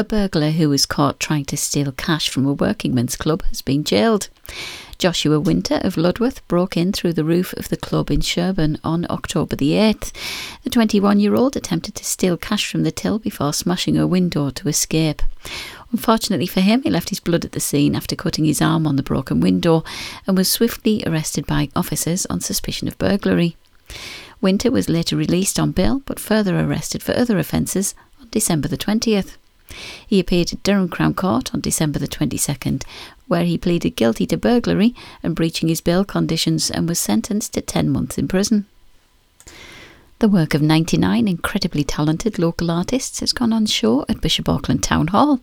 A burglar who was caught trying to steal cash from a workingmen's club has been jailed. Joshua Winter of Ludworth broke in through the roof of the club in Sherburn on October the 8th. The 21 year old attempted to steal cash from the till before smashing a window to escape. Unfortunately for him, he left his blood at the scene after cutting his arm on the broken window and was swiftly arrested by officers on suspicion of burglary. Winter was later released on bail but further arrested for other offences on December the 20th. He appeared at Durham Crown Court on December the 22nd, where he pleaded guilty to burglary and breaching his bail conditions and was sentenced to 10 months in prison. The work of 99 incredibly talented local artists has gone on show at Bishop Auckland Town Hall.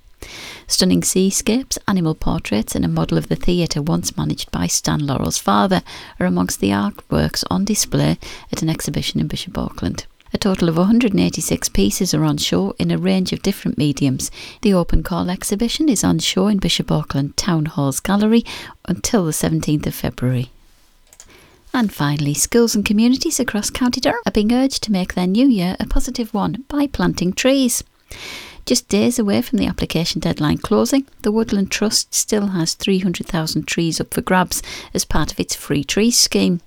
Stunning seascapes, animal portraits, and a model of the theatre once managed by Stan Laurel's father are amongst the artworks on display at an exhibition in Bishop Auckland. A total of 186 pieces are on show in a range of different mediums. The open call exhibition is on show in Bishop Auckland Town Hall's gallery until the 17th of February. And finally, schools and communities across County Durham are being urged to make their new year a positive one by planting trees. Just days away from the application deadline closing, the Woodland Trust still has 300,000 trees up for grabs as part of its free trees scheme.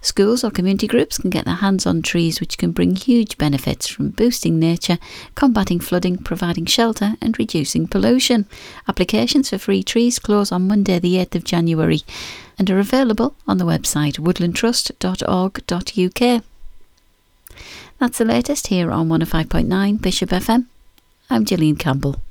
Schools or community groups can get their hands on trees which can bring huge benefits from boosting nature, combating flooding, providing shelter, and reducing pollution. Applications for free trees close on Monday, the 8th of January, and are available on the website woodlandtrust.org.uk. That's the latest here on 105.9 Bishop FM. I'm Gillian Campbell.